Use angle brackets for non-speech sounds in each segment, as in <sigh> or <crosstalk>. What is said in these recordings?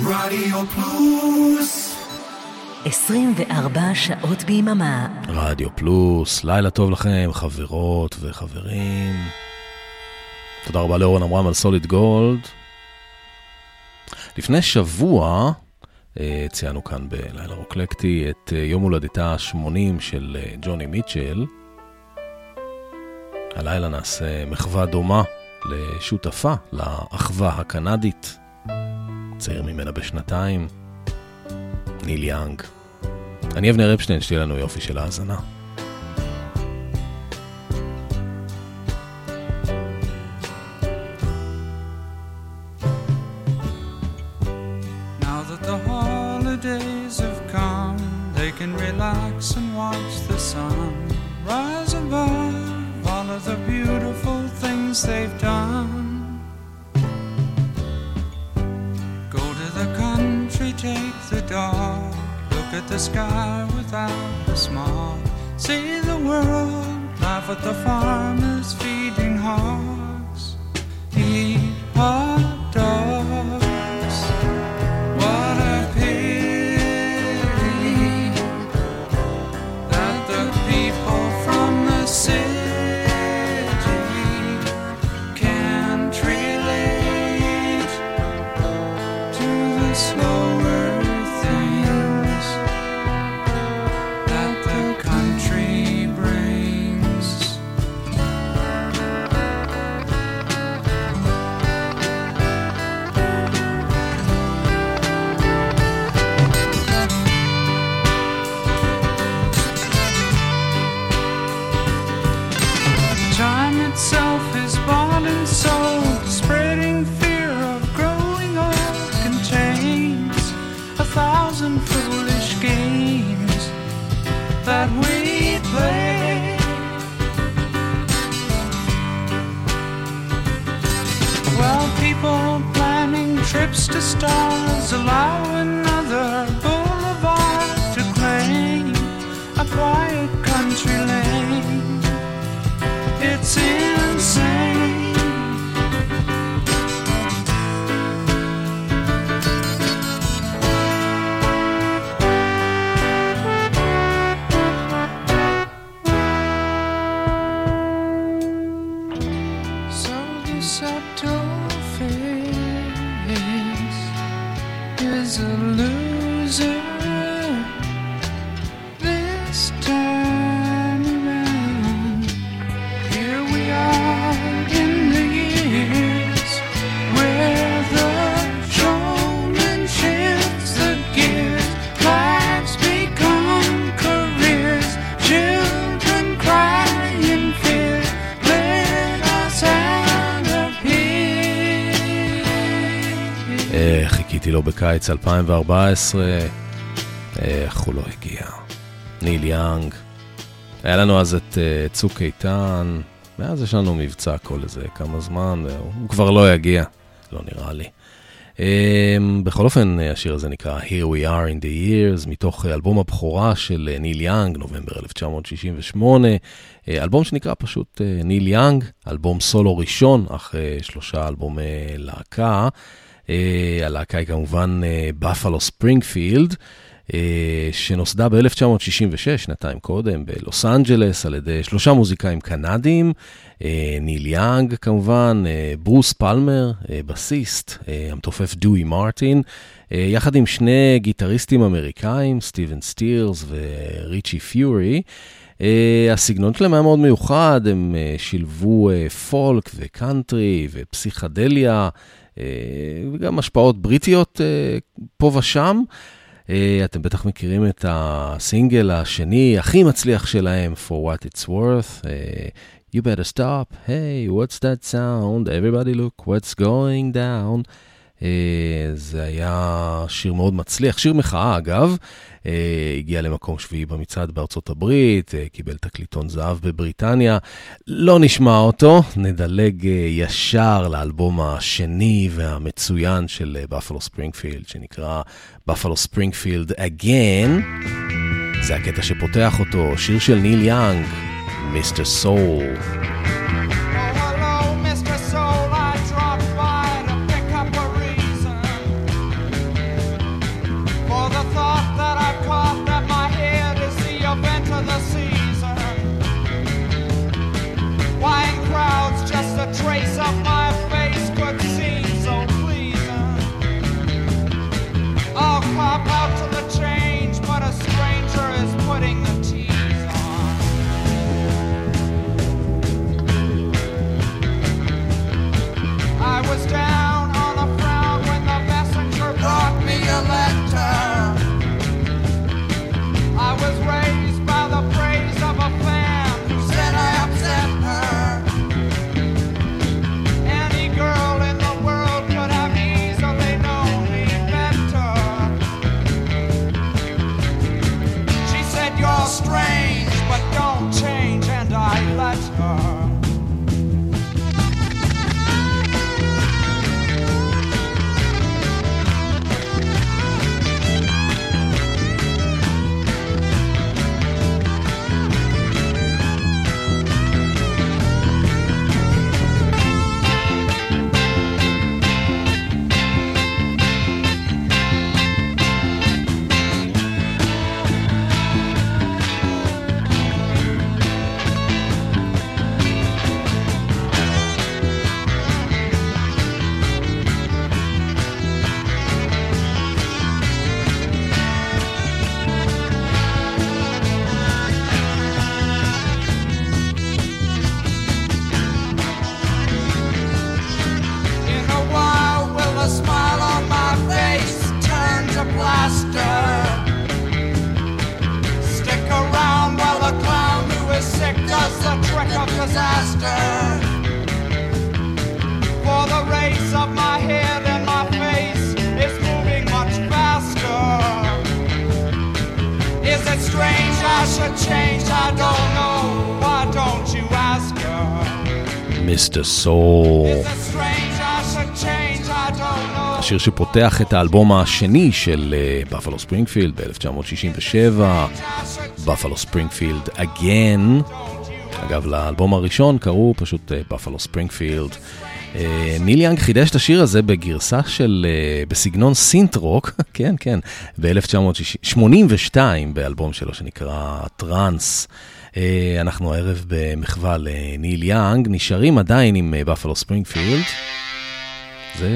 רדיו פלוס 24 שעות ביממה. רדיו פלוס, לילה טוב לכם, חברות וחברים. תודה רבה לאורן עמרם על סוליד גולד. לפני שבוע אה, ציינו כאן בלילה רוקלקטי את אה, יום הולדתה ה-80 של אה, ג'וני מיטשל. הלילה נעשה מחווה דומה לשותפה לאחווה הקנדית, צעיר ממנה בשנתיים, ניל יאנג. אני אבנר אפשטיין, שתהיה לנו יופי של האזנה. חיכיתי לו בקיץ 2014, איך הוא לא הגיע. ניל יאנג. היה לנו אז את אה, צוק איתן, מאז יש לנו מבצע כל איזה כמה זמן, הוא כבר לא יגיע, לא נראה לי. אה, בכל אופן, השיר הזה נקרא Here We Are in the Years, מתוך אלבום הבכורה של אה, ניל יאנג, נובמבר 1968, אה, אלבום שנקרא פשוט אה, ניל יאנג, אלבום סולו ראשון, אחרי שלושה אלבומי להקה. הלהקה היא כמובן בפלו ספרינגפילד, שנוסדה ב-1966, שנתיים קודם, בלוס אנג'לס, על ידי שלושה מוזיקאים קנדים, אה, ניל יאנג כמובן, אה, ברוס פלמר, אה, בסיסט, אה, המתופף דיואי מרטין, אה, יחד עם שני גיטריסטים אמריקאים, סטיבן סטילס וריצ'י פיורי. Uh, הסגנון שלהם היה מאוד מיוחד, הם uh, שילבו uh, פולק וקאנטרי ופסיכדליה, uh, וגם השפעות בריטיות uh, פה ושם. Uh, אתם בטח מכירים את הסינגל השני הכי מצליח שלהם, For What It's Worth. Uh, you better stop, hey, what's that sound? Everybody look what's going down. Uh, זה היה שיר מאוד מצליח, שיר מחאה אגב, uh, הגיע למקום שביעי במצעד בארצות הברית, uh, קיבל תקליטון זהב בבריטניה. לא נשמע אותו, נדלג ישר לאלבום השני והמצוין של בפלו ספרינגפילד, שנקרא בפלו ספרינגפילד Again. זה הקטע שפותח אותו, שיר של ניל יאנג, Mr. Soul. strength. Know. השיר שפותח את האלבום השני של בפלו ספרינגפילד ב-1967, בפלו ספרינגפילד Again. אגב, לאלבום הראשון קראו פשוט בפלו ספרינגפילד. ניל יאנג חידש את השיר הזה בגרסה של, בסגנון סינט-רוק, <laughs> כן, כן, ב-1982 באלבום שלו שנקרא טראנס. Uh, אנחנו הערב במחווה לניל יאנג, נשארים עדיין עם בפלו uh, ספרינגפילד. זה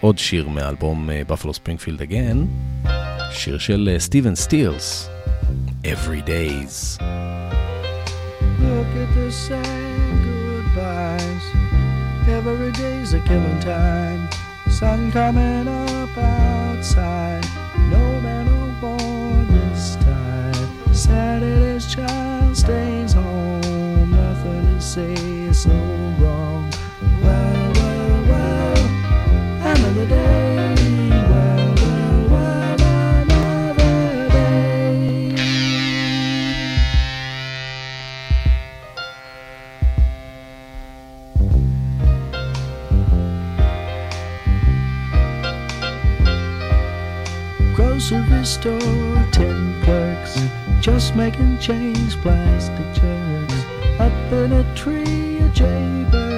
עוד שיר מאלבום בפלו ספרינגפילד Again, שיר של סטיבן סטילס, Everydays. Look at the sad goodbyes. Every day's a killing time. Sun coming up outside. Saturday's child stays home. Nothing to say so wrong. Well, well, well. Another day. Well, well, well. Another day. Grocery store, ten clerks, just making change, plastic jerks. Up in a tree, a jaybird,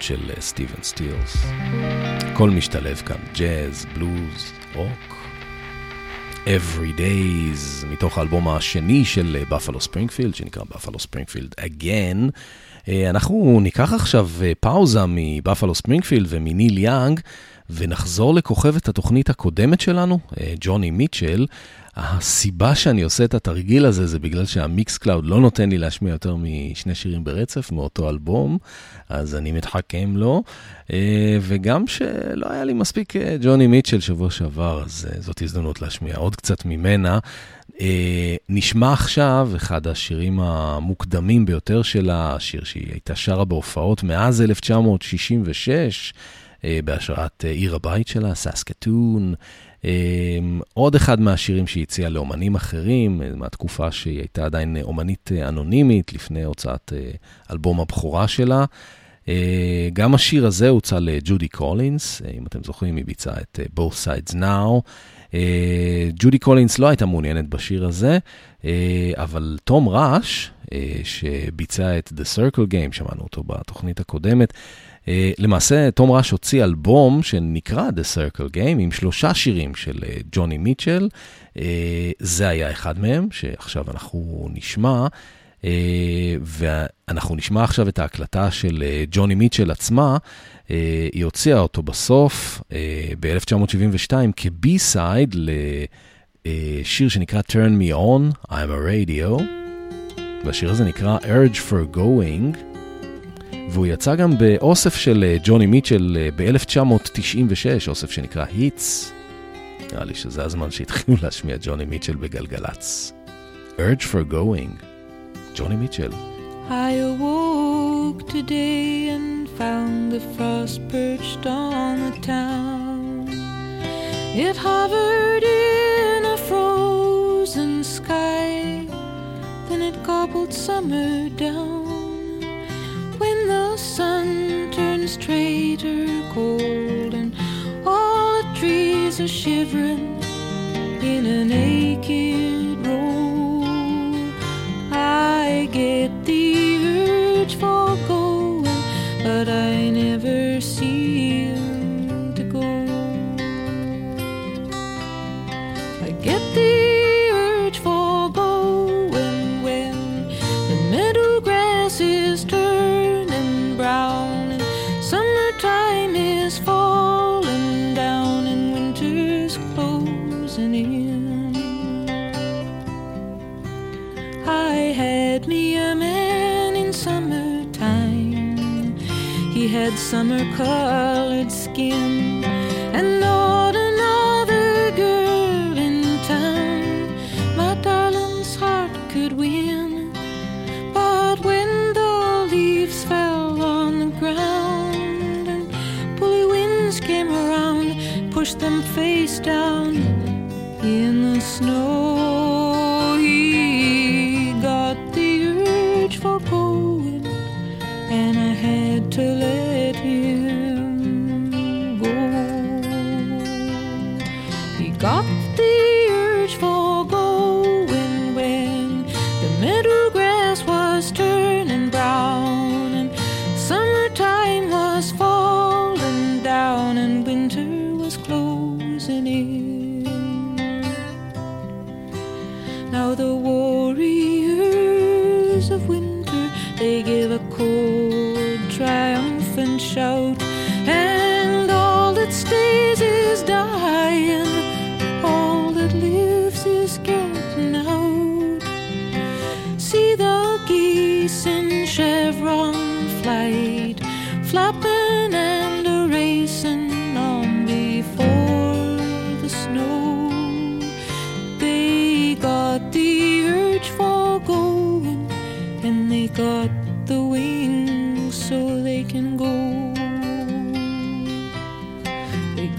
הגאוניות של אה, סטיבן סטילס. הכל משתלב כאן, ג'אז, בלוז, רוק. Everydays, מתוך האלבום השני של בפלו ספרינגפילד, שנקרא בפלו ספרינגפילד Again. אה, אנחנו ניקח עכשיו אה, פאוזה מבפלו ספרינגפילד ומניל יאנג, ונחזור לכוכבת התוכנית הקודמת שלנו, אה, ג'וני מיטשל. הסיבה שאני עושה את התרגיל הזה זה בגלל שהמיקס קלאוד לא נותן לי להשמיע יותר משני שירים ברצף מאותו אלבום, אז אני מתחכם לו, אה, וגם שלא היה לי מספיק אה, ג'וני מיטשל שבוע שעבר, אז זאת הזדמנות להשמיע עוד קצת ממנה. נשמע עכשיו אחד השירים המוקדמים ביותר שלה, שיר שהיא הייתה שרה בהופעות מאז 1966, אה, בהשראת אה, עיר הבית שלה, ססקטון. אה, עוד אחד מהשירים שהיא הציעה לאומנים אחרים, אה, מהתקופה שהיא הייתה עדיין אה, אומנית אה, אנונימית, לפני הוצאת אה, אלבום הבכורה שלה. אה, גם השיר הזה הוצא לג'ודי קולינס, אה, אם אתם זוכרים, היא ביצעה את אה, Both Sides Now. אה, ג'ודי קולינס לא הייתה מעוניינת בשיר הזה, אה, אבל תום אה, שביצע את The Circle Game, שמענו אותו בתוכנית הקודמת, אה, למעשה, תום ראש הוציא אלבום שנקרא The Circle Game עם שלושה שירים של אה, ג'וני מיטשל. אה, זה היה אחד מהם, שעכשיו אנחנו נשמע. אה, ואנחנו נשמע עכשיו את ההקלטה של אה, ג'וני מיטשל עצמה. אה, היא הוציאה אותו בסוף, ב-1972, כבי-סייד אה, שיר שנקרא Turn Me On, I'm a Radio, והשיר הזה נקרא Urge for Going, והוא יצא גם באוסף של אה, ג'וני מיטשל ב-1996, אוסף שנקרא Hits. נראה לי שזה הזמן שהתחילו להשמיע ג'וני מיטשל בגלגלצ. Urge for Going, ג'וני מיטשל. I awoke today and found the frost perched on the town. It hovered in a frozen sky, then it gobbled summer down. When the sun turns traitor cold and all the trees are shivering in a naked row, I get the urge for going, but I summer colored skin and not another girl in town. My darling's heart could win. But when the leaves fell on the ground and bully winds came around, pushed them face down in the snow, he got the urge for going, and I had to let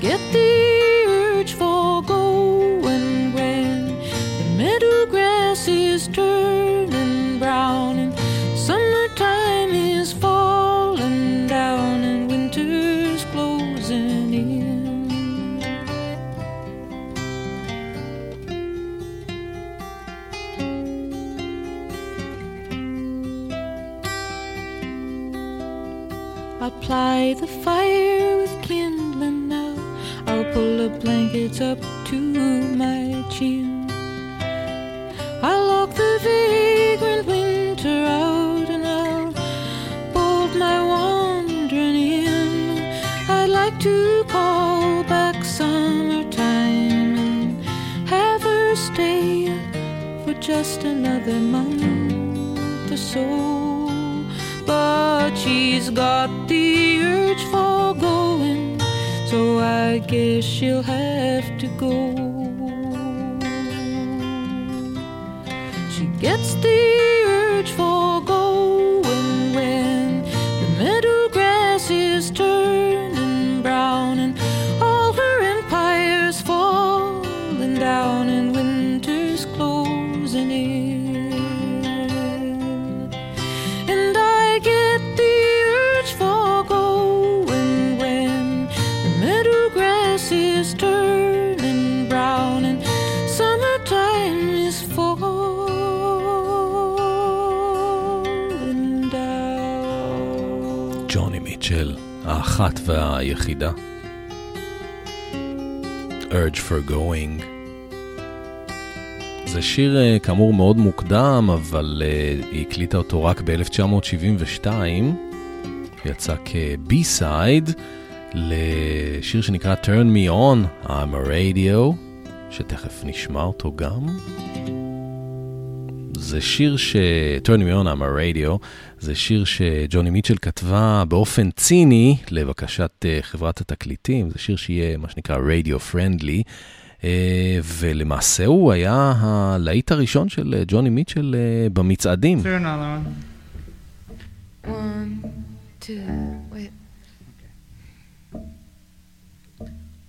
get והיחידה. Urge for Going. זה שיר אה, כאמור מאוד מוקדם, אבל uh, היא הקליטה אותו רק ב-1972. יצא כ-B-side לשיר שנקרא Turn Me On, I'm a Radio, שתכף נשמע אותו גם. זה שיר ש... turn me on I'm a radio, זה שיר שג'וני מיטשל כתבה באופן ציני לבקשת אה, חברת התקליטים, זה שיר שיהיה מה שנקרא רדיו פרנדלי, אה, ולמעשה הוא היה הלהיט הראשון של אה, ג'וני מיטשל במצעדים. One, two, wait.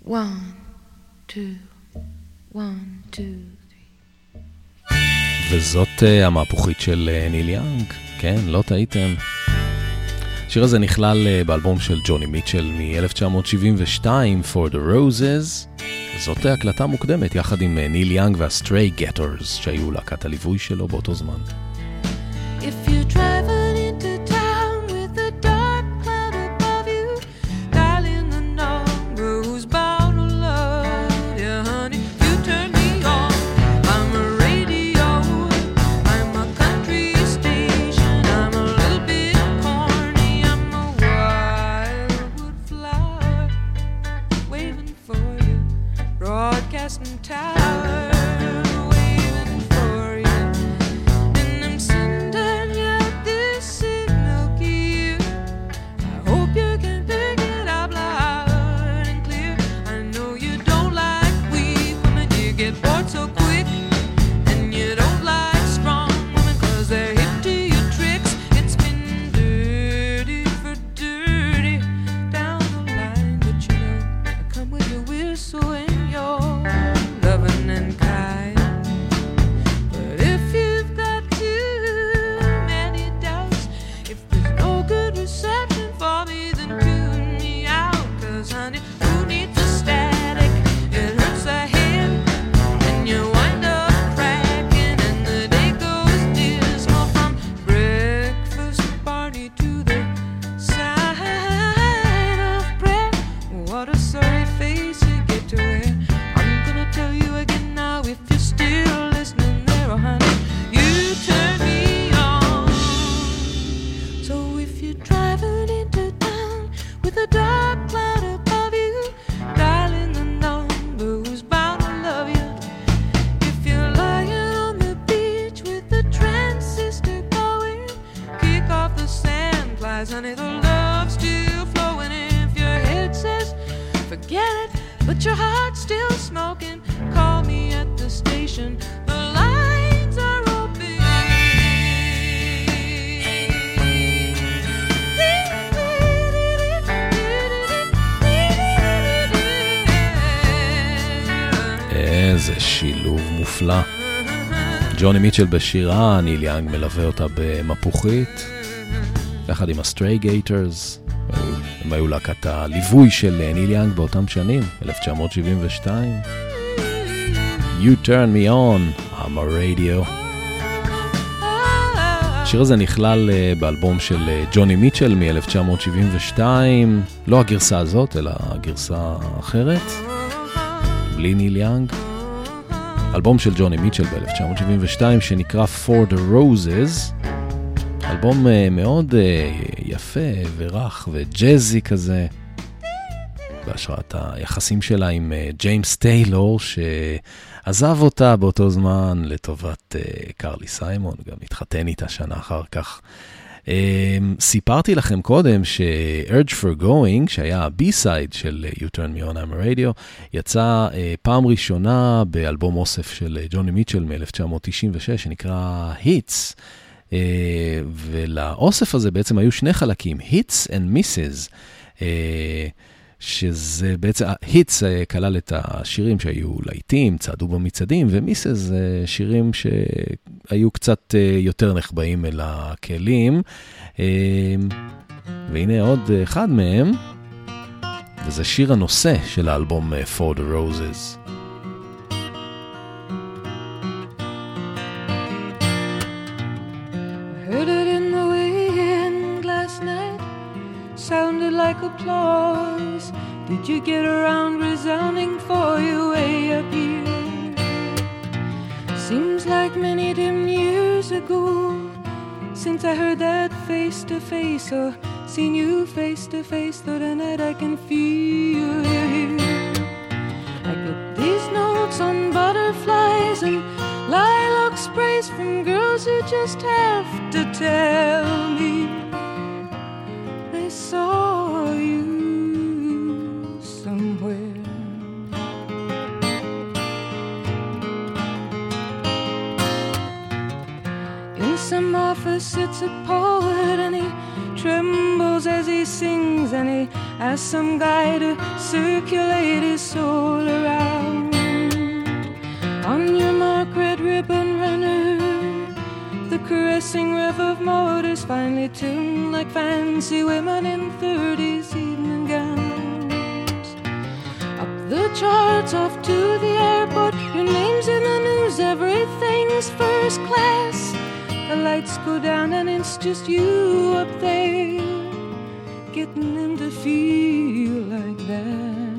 One, two, one, two. וזאת המפוחית של ניל יאנג, כן, לא טעיתם. השיר הזה נכלל uh, באלבום של ג'וני מיטשל מ-1972, For the Roses. זאת הקלטה מוקדמת יחד עם uh, ניל יאנג והסטריי גטרס, שהיו להקת הליווי שלו באותו זמן. If you travel ג'וני מיטשל בשירה, ניל יאנג מלווה אותה במפוחית, יחד עם הסטרייגייטרס. הם היו להקת הליווי של ניל יאנג באותם שנים, 1972. You turn me on, I'm a radio. השיר הזה נכלל אה, באלבום של אה, ג'וני מיטשל מ-1972, לא הגרסה הזאת, אלא הגרסה האחרת, בלי ניל יאנג. אלבום של ג'וני מיטשל ב-1972 שנקרא For the Roses, אלבום uh, מאוד uh, יפה ורך וג'אזי כזה, בהשראת היחסים שלה עם uh, ג'יימס טיילור, שעזב אותה באותו זמן לטובת קרלי סיימון, גם התחתן איתה שנה אחר כך. Um, סיפרתי לכם קודם ש-Urge for Going, שהיה ה-B-side של uh, You Turn Me On I'm a Radio, יצא uh, פעם ראשונה באלבום אוסף של ג'וני uh, מיטשל מ-1996, שנקרא Hits. ולאוסף הזה בעצם היו שני חלקים, Hits and Misses. שזה בעצם, היטס אה, כלל את השירים שהיו להיטים, צעדו במצעדים, ומיסס זה שירים שהיו קצת אה, יותר נחבאים אל הכלים. אה, והנה עוד אחד מהם, וזה שיר הנושא של האלבום For the Roses. sounded like applause. Did you get around resounding for you way up here? Seems like many dim years ago since I heard that face to face or seen you face to face. Though tonight I can feel you here. I put these notes on. butterflies and lilac sprays from girls who just have to tell me they saw you some office sits a poet and he trembles as he sings and he asks some guy to circulate his soul around. On your mark, red ribbon runner, the caressing rev of motors finely tuned like fancy women in 30s evening gowns. Up the charts, off to the airport, your name's in the news, everything's first class. The lights go down and it's just you up there Getting them to feel like that.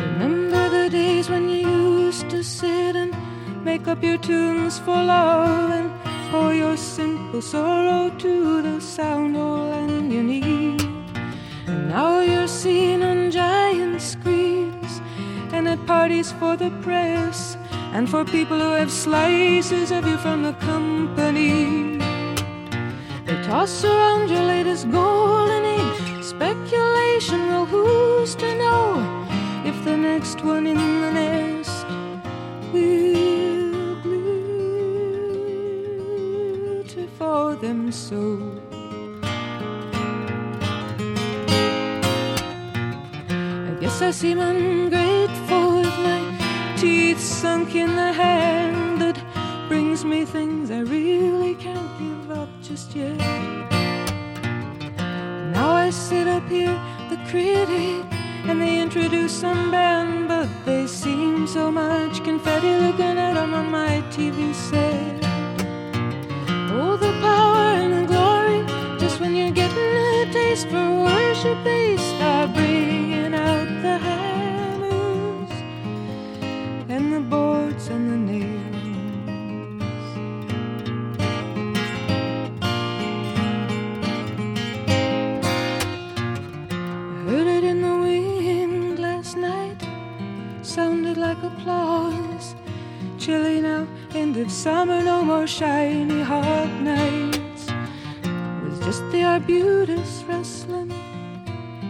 Remember the days when you used to sit and Make up your tunes for love And pour your simple sorrow to the sound all on your knee. And now you're seen on giant screens and at parties for the press and for people who have slices of you from the company. They toss around your latest golden age speculation. Well, who's to know if the next one in the nest will glitter for them so? I seem ungrateful with my teeth sunk in the hand that brings me things I really can't give up just yet. Now I sit up here, the critic, and they introduce some band, but they seem so much confetti looking at them on my TV set. Oh, the power and the glory, just when you're getting a taste for worship, they start bringing boards and the nails. I heard it in the wind last night, sounded like applause. Chilly now, end of summer, no more shiny hot nights. It was just the arbutus rustling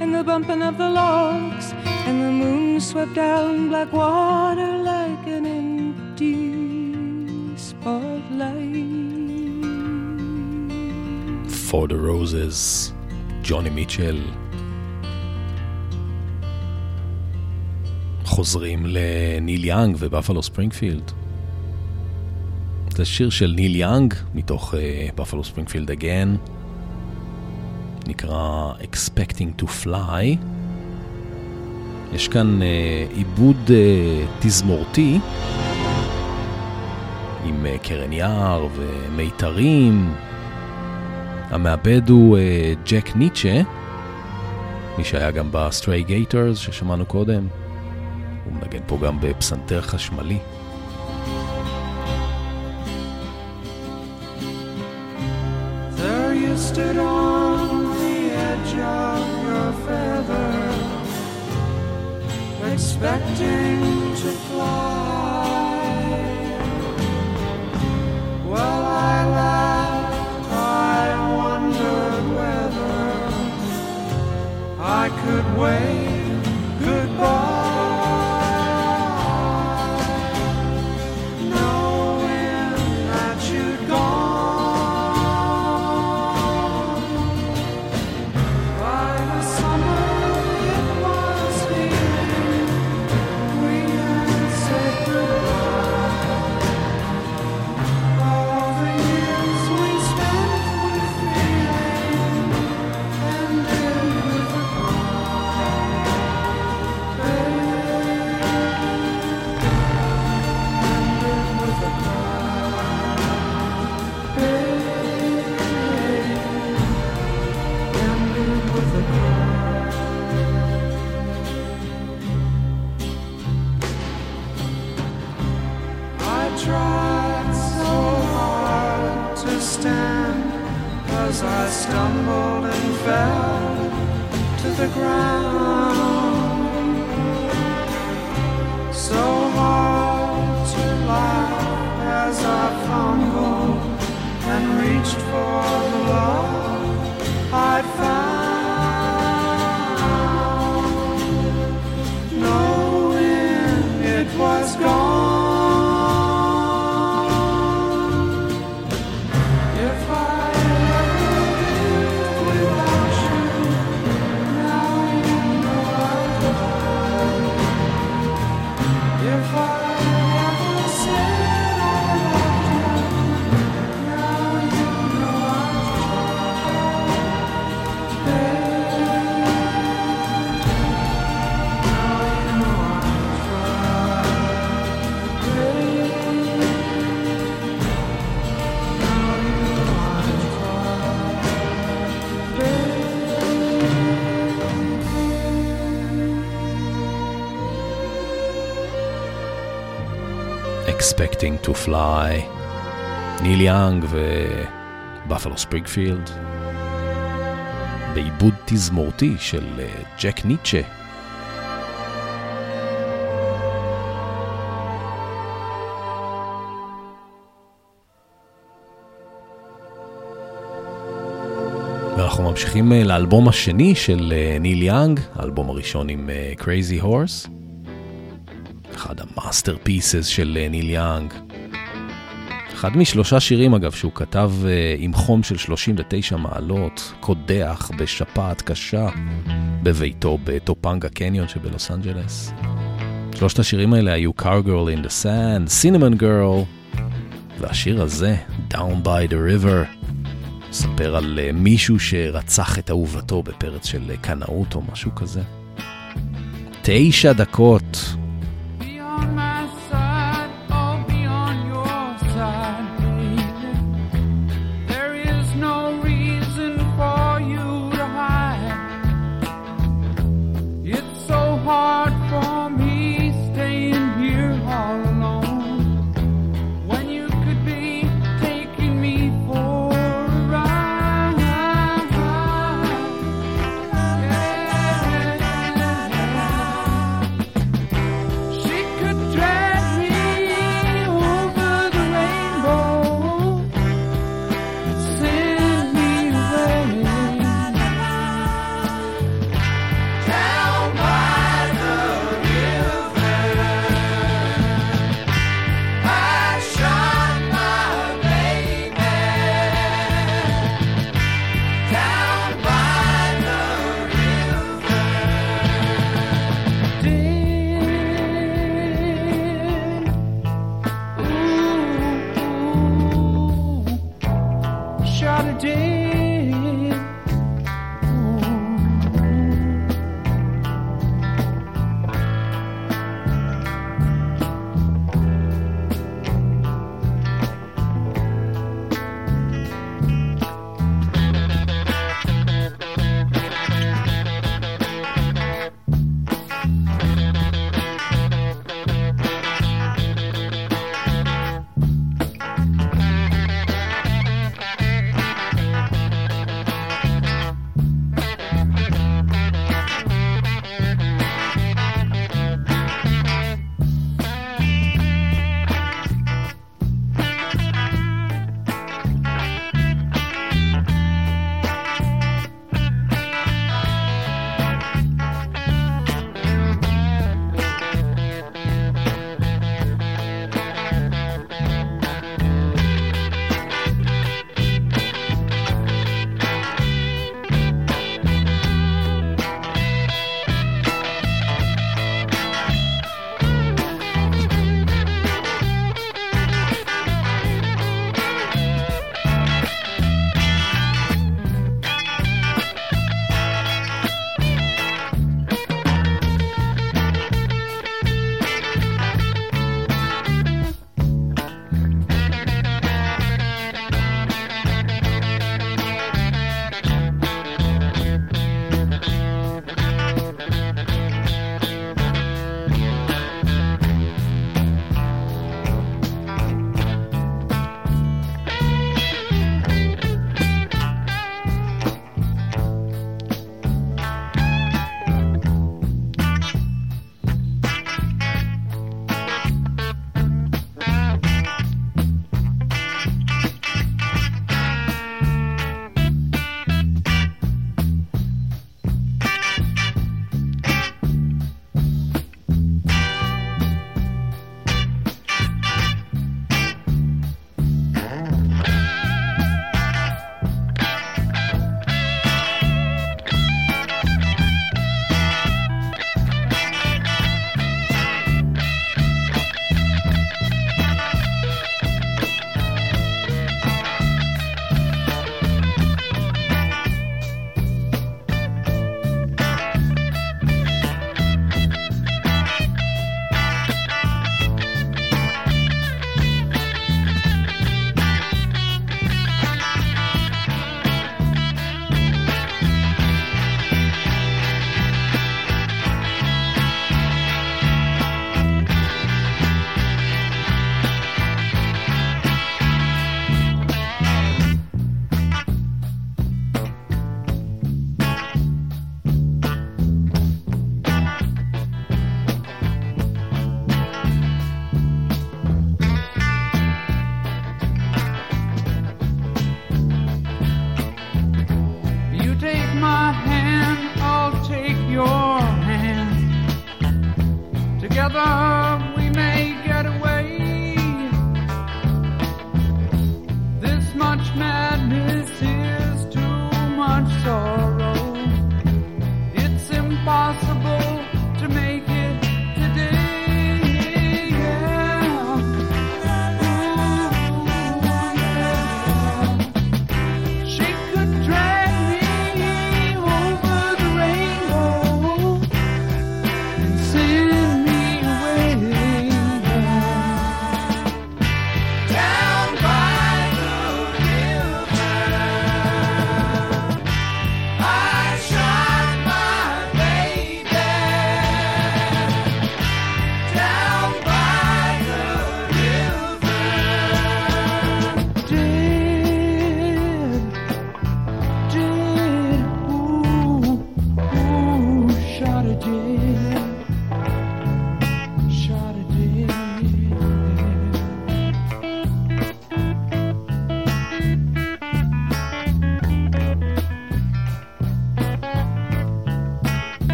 and the bumping of the logs, and the moon swept down black water spotlight. For the Roses, ג'וני מיטשל. חוזרים לניל יאנג ובפלו ספרינגפילד. זה שיר של ניל יאנג מתוך בפלו ספרינגפילד Again. נקרא Expecting to Fly. יש כאן uh, עיבוד uh, תזמורתי עם uh, קרן יער ומיתרים. המעבד הוא uh, ג'ק ניטשה, מי שהיה גם בסטריי גייטרס ששמענו קודם. הוא מנגן פה גם בפסנתר חשמלי. Stood on the edge of your feather, expecting to fly. I could wait. I stumbled and fell to the ground. So hard to laugh as I fumbled and reached for the love I Expecting to Fly, ניל יאנג ובפלו ספריגפילד, בעיבוד תזמורתי של אה, ג'ק ניטשה. ואנחנו ממשיכים אה, לאלבום השני של אה, ניל יאנג, האלבום הראשון עם Crazy Horse. אחד ה masterpieces של אה, ניל יאנג. אחד משלושה שירים אגב שהוא כתב uh, עם חום של 39 מעלות, קודח בשפעת קשה בביתו בטופנגה קניון שבלוס אנג'לס. שלושת השירים האלה היו Cowgirl in the Sand, Cinnamon Girl, והשיר הזה, Down by the River, מספר על uh, מישהו שרצח את אהובתו בפרץ של קנאות או משהו כזה. תשע דקות.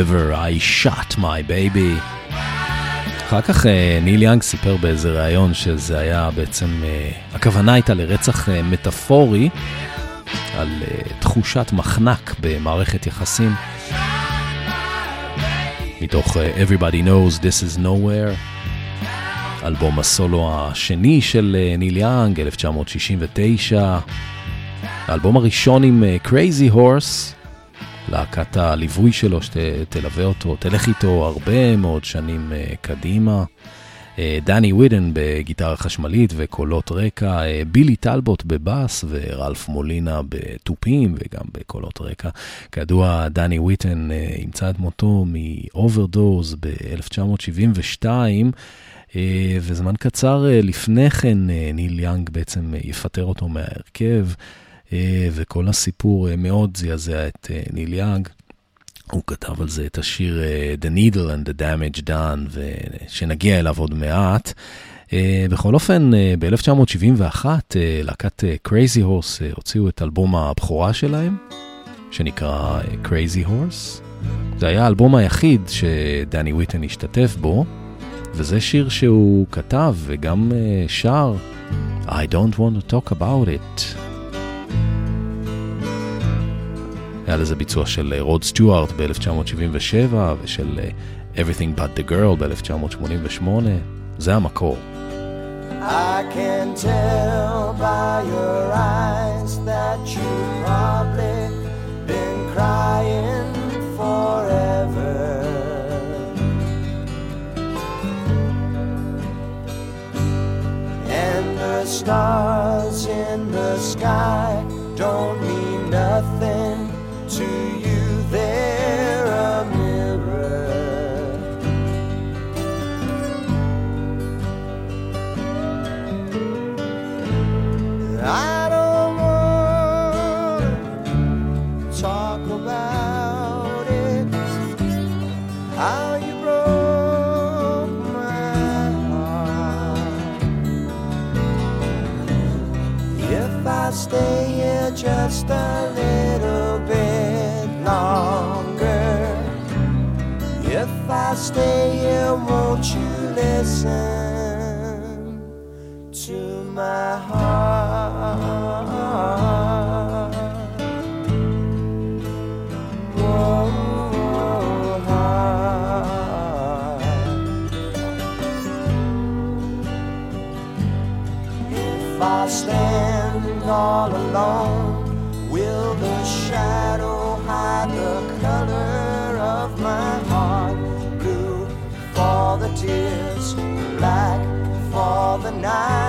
River, I shot my baby. אחר כך אה, ניל יאנג סיפר באיזה ראיון שזה היה בעצם, אה, הכוונה הייתה לרצח אה, מטאפורי על תחושת מחנק במערכת יחסים. מתוך Everybody Knows This is Nowhere, אלבום הסולו השני של ניל יאנג, 1969. האלבום הראשון עם Crazy Horse, להקת הליווי שלו שתלווה אותו, תלך איתו הרבה מאוד שנים uh, קדימה. Uh, דני וויטן בגיטרה חשמלית וקולות רקע, uh, בילי טלבוט בבאס ורלף מולינה בתופים וגם בקולות רקע. כידוע, דני וויטן ימצא את מותו מאוברדוז ב-1972. Uh, וזמן קצר לפני כן ניל יאנג בעצם יפטר אותו מההרכב. אה, וכל הסיפור אה, מאוד זעזע את אה, ניל יאג. הוא כתב על זה את השיר The Needle and the Damage Done, שנגיע אליו עוד מעט. בכל אופן, ב-1971 להקת Crazy Horse הוציאו את אלבום הבכורה שלהם, שנקרא Crazy Horse. זה היה האלבום היחיד שדני וויטן השתתף בו, וזה שיר שהוא כתב וגם שר I don't want to talk about it. היה לזה ביצוע של רוד סטיוארט ב-1977 ושל Everything But The Girl ב-1988. זה המקור. I can tell by your eyes that you've probably been crying forever. And the stars in the sky don't mean nothing to I stay here, won't you listen? to my heart. Whoa, heart. If I stand all alone, tears, black for the nights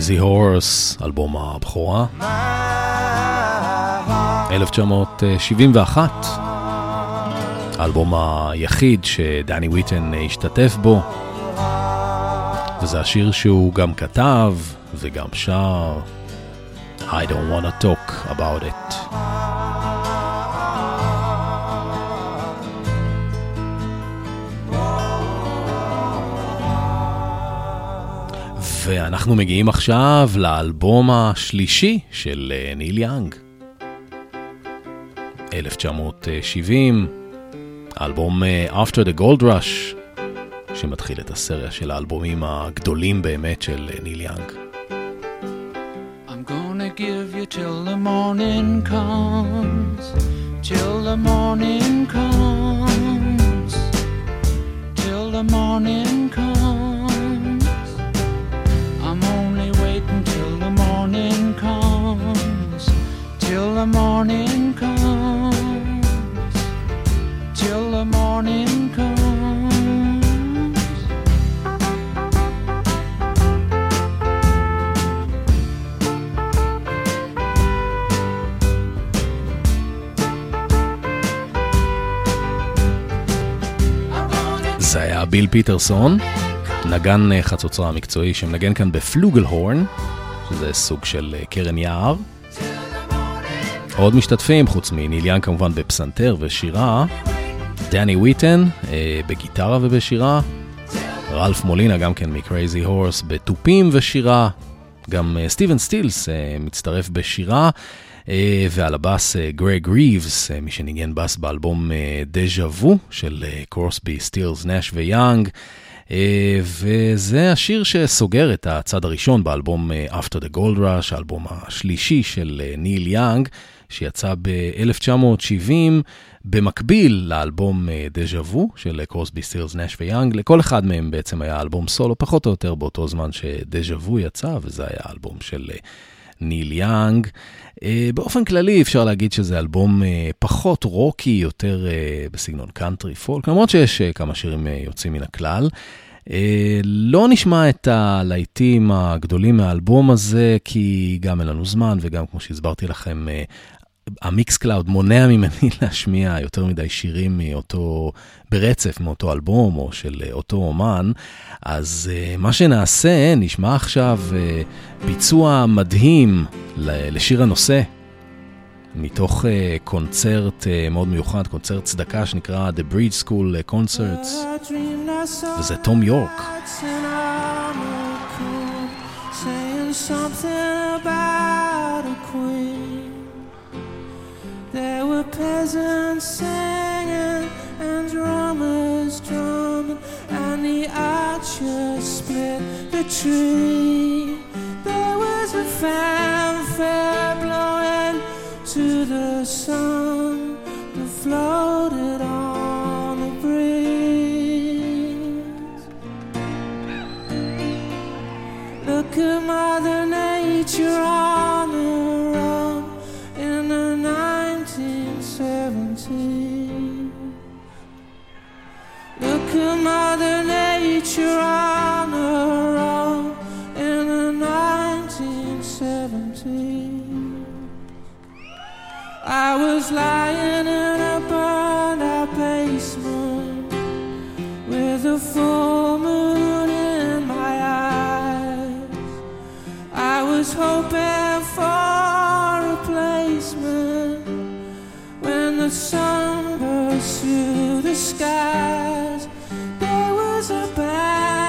Crazy Horse, אלבום הבכורה, My heart. 1971. האלבום היחיד שדני ויטן השתתף בו, וזה השיר שהוא גם כתב וגם שר. I don't wanna talk about it. ואנחנו מגיעים עכשיו לאלבום השלישי של אה, ניל יאנג. 1970, האלבום אה, After the Gold Rush, שמתחיל את הסריה של האלבומים הגדולים באמת של אה, ניל יאנג. I'm gonna give you till the morning comes, till the morning comes, till the morning comes. פיטרסון, נגן אה, חצוצרה המקצועי שמנגן כאן בפלוגלהורן, שזה סוג של אה, קרן יער. עוד משתתפים, חוץ מניל יאנג כמובן בפסנתר ושירה, דני וויטן אה, בגיטרה ובשירה, רלף מולינה גם כן מקרייזי הורס בתופים ושירה, גם סטיבן סטילס מצטרף בשירה. אה, ועל הבאס אה, גרג ריבס, אה, מי שניגן בס באלבום דז'ה וו של קורסבי, סטילס, נאש ויאנג. וזה השיר שסוגר את הצד הראשון באלבום After the Gold Rush, האלבום השלישי של ניל יאנג, שיצא ב-1970 במקביל לאלבום דז'ה וו של קורסבי, סטילס, נאש ויאנג. לכל אחד מהם בעצם היה אלבום סולו, פחות או יותר באותו זמן שדז'ה וו יצא, וזה היה אלבום של ניל יאנג. Uh, באופן כללי אפשר להגיד שזה אלבום uh, פחות רוקי, יותר uh, בסגנון קאנטרי פולק, למרות שיש כמה שירים יוצאים מן הכלל. לא נשמע את הלהיטים הגדולים מהאלבום הזה, כי גם אין לנו זמן, וגם כמו שהסברתי לכם, המיקסקלאוד מונע ממני <laughs> להשמיע יותר מדי שירים מאותו, ברצף מאותו אלבום או של אותו אומן, אז uh, מה שנעשה, נשמע עכשיו uh, ביצוע מדהים לשיר הנושא, מתוך קונצרט מאוד מיוחד, קונצרט צדקה שנקרא The Bridge School Concerts, וזה תום יורק. Something about a queen There were peasants singing and drummers drumming, and the archers split the tree. There was a fanfare blowing to the sun that floated on the breeze. Look at Mother Nature 1970. Look at Mother Nature on her own in the 1970. I was lying in a burned out basement with a full moon in my eyes. I was hoping for the sun burst through the skies. There was a band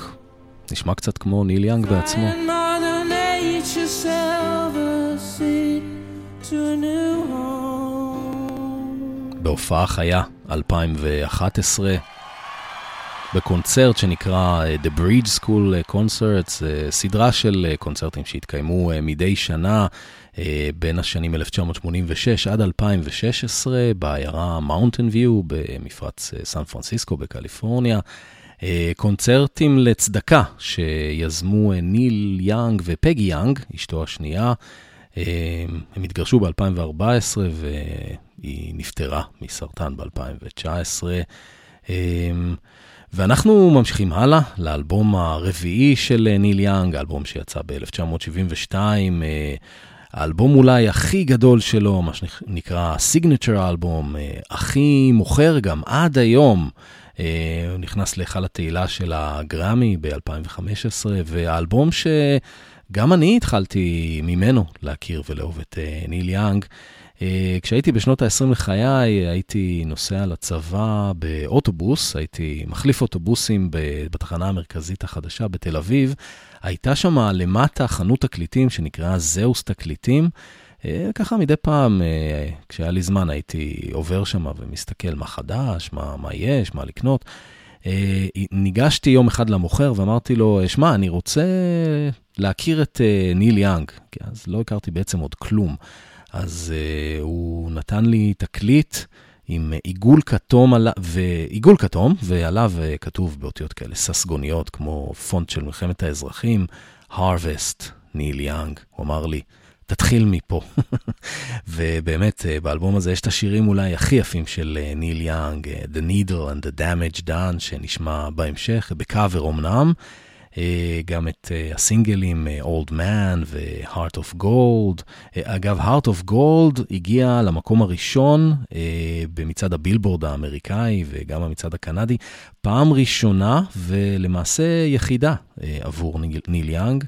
יורק. נשמע קצת כמו ניל יאנג בעצמו. בהופעה חיה, 2011, בקונצרט שנקרא אה, The Bridge School Concerts, אה, סדרה של אה, קונצרטים שהתקיימו אה, מדי שנה אה, בין השנים 1986 עד 2016 בעיירה מאונטן ויו במפרץ אה, סן פרנסיסקו בקליפורניה. אה, קונצרטים לצדקה שיזמו אה, ניל יאנג ופגי יאנג, אשתו השנייה. אה, הם התגרשו ב-2014 והיא נפטרה מסרטן ב-2019. ואנחנו ממשיכים הלאה לאלבום הרביעי של ניל יאנג, האלבום שיצא ב-1972, אה, האלבום אולי הכי גדול שלו, מה שנקרא signature album, הכי מוכר גם עד היום. הוא נכנס להיכל התהילה של הגרמי ב-2015, והאלבום שגם אני התחלתי ממנו להכיר ולאהוב את ניל יאנג. אה, כשהייתי בשנות ה-20 לחיי, הייתי נוסע לצבא באוטובוס, הייתי מחליף אוטובוסים בתחנה המרכזית החדשה בתל אביב. הייתה שם למטה חנות תקליטים שנקראה זהוס תקליטים. אה, ככה מדי פעם, אה, כשהיה לי זמן, הייתי עובר שם ומסתכל מה חדש, מה, מה יש, מה לקנות. ניגשתי יום אחד למוכר ואמרתי לו, שמע, אני רוצה להכיר את ניל יאנג, כי אז לא הכרתי בעצם עוד כלום. אז הוא נתן לי תקליט עם עיגול כתום, על... ועיגול כתום, ועליו כתוב באותיות כאלה ססגוניות, כמו פונט של מלחמת האזרחים, Harvest, ניל יאנג. הוא אמר לי, תתחיל מפה. <laughs> ובאמת, uh, באלבום הזה יש את השירים אולי הכי יפים של uh, ניל יאנג, uh, The Needle and the Damage Done, שנשמע בהמשך, בקאבר אמנם. אה, גם את אה, הסינגלים אה, Old Man ו-Heart of Gold. אגב, Heart of Gold הגיע למקום הראשון במצעד הבילבורד האמריקאי וגם המצעד הקנדי, פעם ראשונה ולמעשה יחידה עבור ניל יאנג.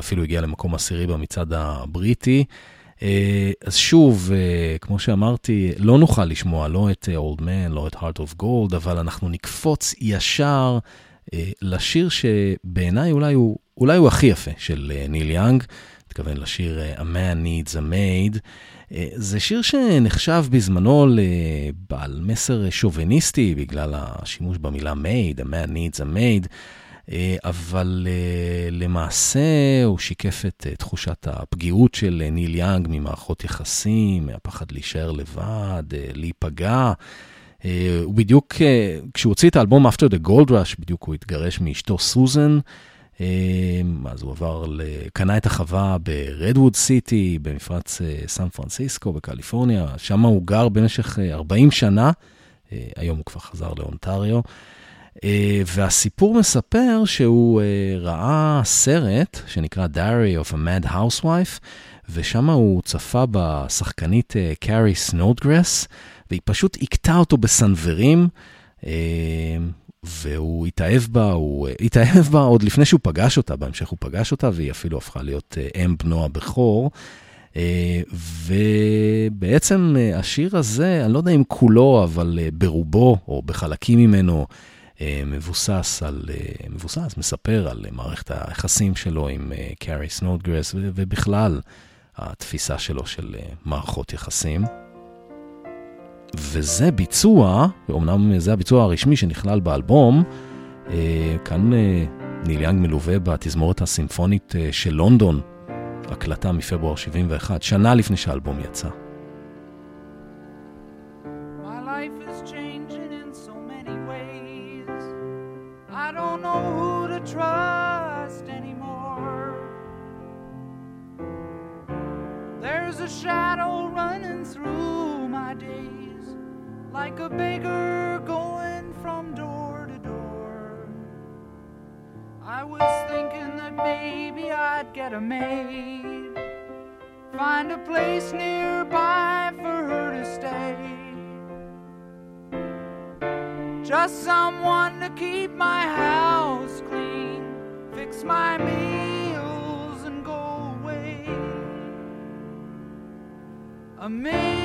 אפילו הגיע למקום עשירי במצעד הבריטי. אז שוב, כמו שאמרתי, לא נוכל לשמוע לא את Old Man, לא את Heart of Gold, אבל אנחנו נקפוץ ישר אה, לשיר שבעיניי אולי הוא, אולי הוא הכי יפה של אה, ניל יאנג, מתכוון לשיר אה, A Man Needs a Maid. זה שיר שנחשב בזמנו לבעל מסר שוביניסטי בגלל השימוש במילה maid, a man needs a maid, אבל למעשה הוא שיקף את תחושת הפגיעות של ניל יאנג ממערכות יחסים, מהפחד להישאר לבד, להיפגע. אה, הוא בדיוק, אה, כשהוא הוציא את האלבום After the Gold Rush, בדיוק הוא התגרש מאשתו סוזן. אה, אז הוא עבר, קנה את החווה ברדווד סיטי, במפרץ סן פרנסיסקו בקליפורניה, שם הוא גר במשך 40 שנה, היום הוא כבר חזר לאונטריו. והסיפור מספר שהוא ראה סרט שנקרא Diary of a Mad Housewife, ושם הוא צפה בשחקנית קארי סנודגרס. והיא פשוט הכתה אותו בסנוורים, אה, והוא התאהב בה, הוא אה, התאהב בה עוד לפני שהוא פגש אותה, בהמשך הוא פגש אותה, והיא אפילו הפכה להיות אה, אֵם בנו הבכור. ובעצם השיר הזה, אני לא יודע אם כולו, אבל ברובו, או בחלקים ממנו, מבוסס על, מבוסס, מספר על מערכת היחסים שלו עם קארי סנודגרס, ובכלל, התפיסה שלו של מערכות יחסים. וזה ביצוע, ואומנם זה הביצוע הרשמי שנכלל באלבום, אה, כאן אה, ניל יאנג מלווה בתזמורת הסימפונית אה, של לונדון, הקלטה מפברואר 71, שנה לפני שהאלבום יצא. There's a shadow running through my days, like a beggar going from door to door. I was thinking that maybe I'd get a maid, find a place nearby for her to stay. Just someone to keep my house clean, fix my meal. amazing.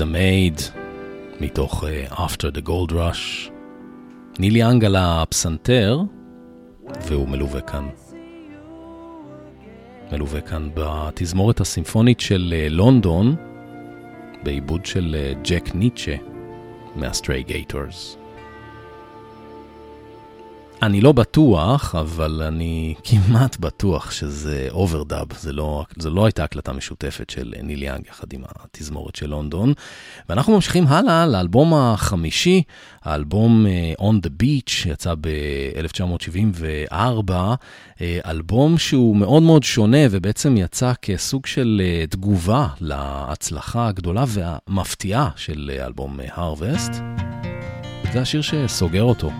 A Maid, מתוך uh, After the Gold Rush. ניל יאנג על הפסנתר, והוא מלווה כאן. מלווה כאן בתזמורת הסימפונית של uh, לונדון, בעיבוד של ג'ק ניטשה מהסטריי גייטורס. אני לא בטוח, אבל אני כמעט בטוח שזה overdub, זה לא, זה לא הייתה הקלטה משותפת של ניל יאנג יחד עם התזמורת של לונדון. ואנחנו ממשיכים הלאה לאלבום החמישי, האלבום uh, On the Beach, שיצא ב-1974, uh, אלבום שהוא מאוד מאוד שונה ובעצם יצא כסוג של uh, תגובה להצלחה הגדולה והמפתיעה של אלבום הרווסט. זה השיר שסוגר אותו.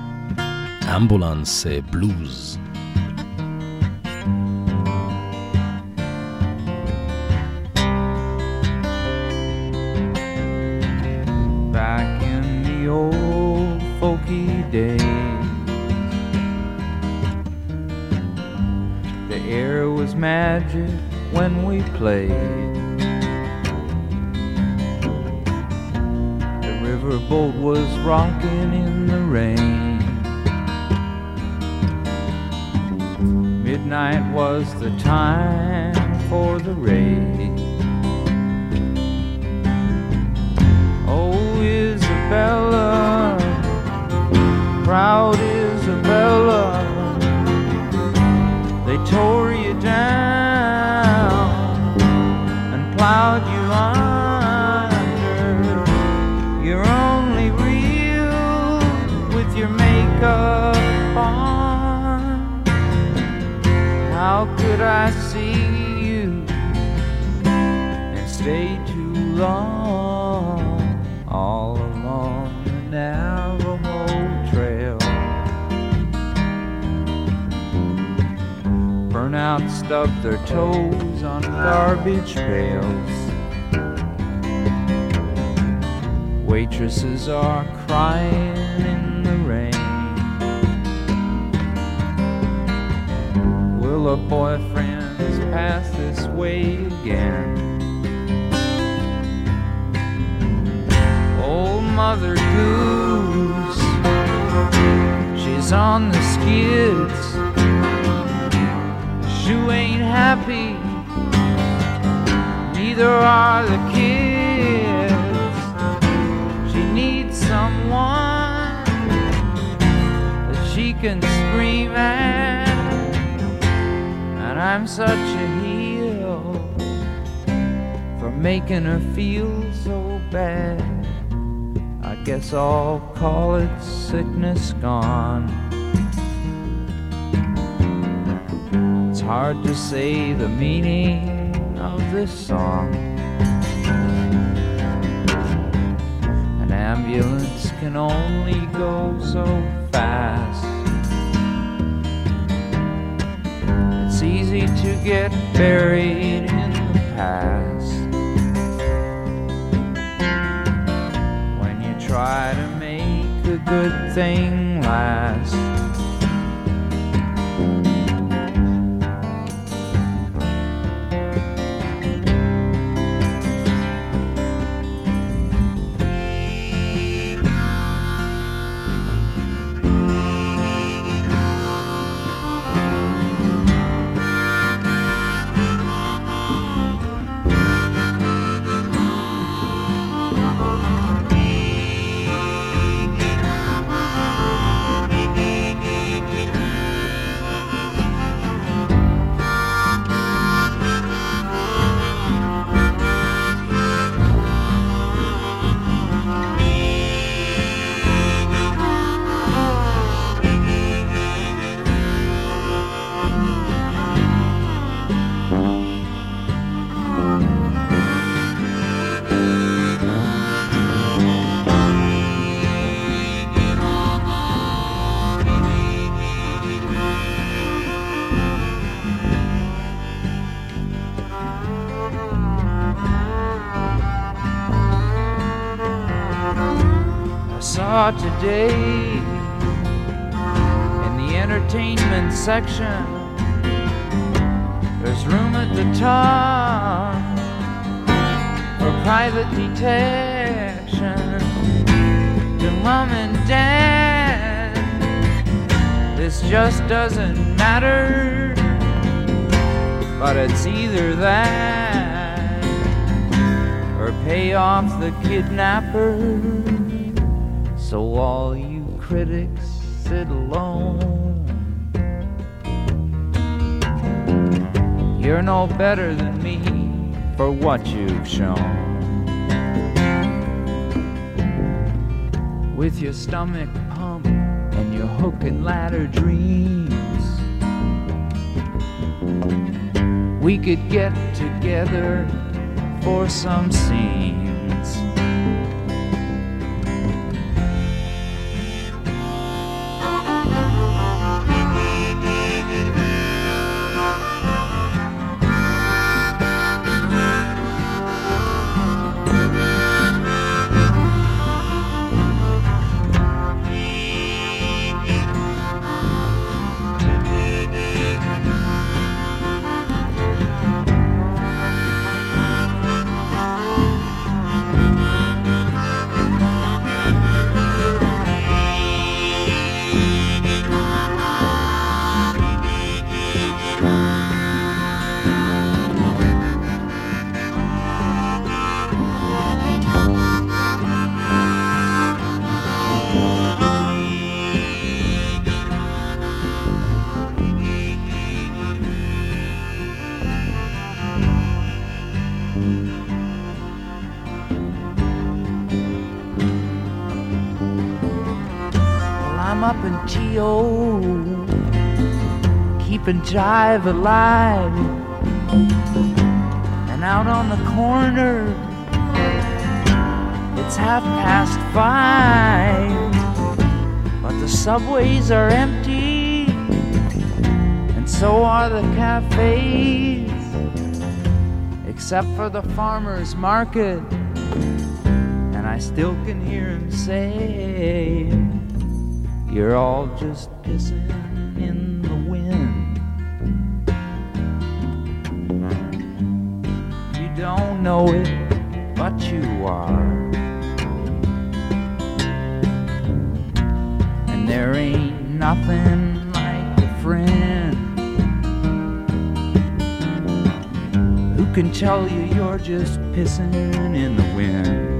Ambulance Blues. Back in the old folky days, the air was magic when we played. The riverboat was rocking in the rain. Midnight was the time for the raid. Oh, Isabella, proud Isabella, they tore you down long, all along the Navajo Trail. Burnout stubbed their toes on garbage pails. Waitresses are crying in the rain. Will a boyfriend's pass this way again? Old Mother Goose, she's on the skids. She ain't happy, neither are the kids. She needs someone that she can scream at. And I'm such a heel for making her feel so bad. Guess I'll call it sickness gone. It's hard to say the meaning of this song. An ambulance can only go so fast. It's easy to get buried in the past try to make a good thing last. Shown. With your stomach pump and your hook and ladder dreams. We could get together for some scenes. and drive a line And out on the corner, it's half past five. But the subways are empty, and so are the cafes. Except for the farmer's market, and I still can hear him say, You're all just know it, but you are. And there ain't nothing like a friend who can tell you you're just pissing in the wind.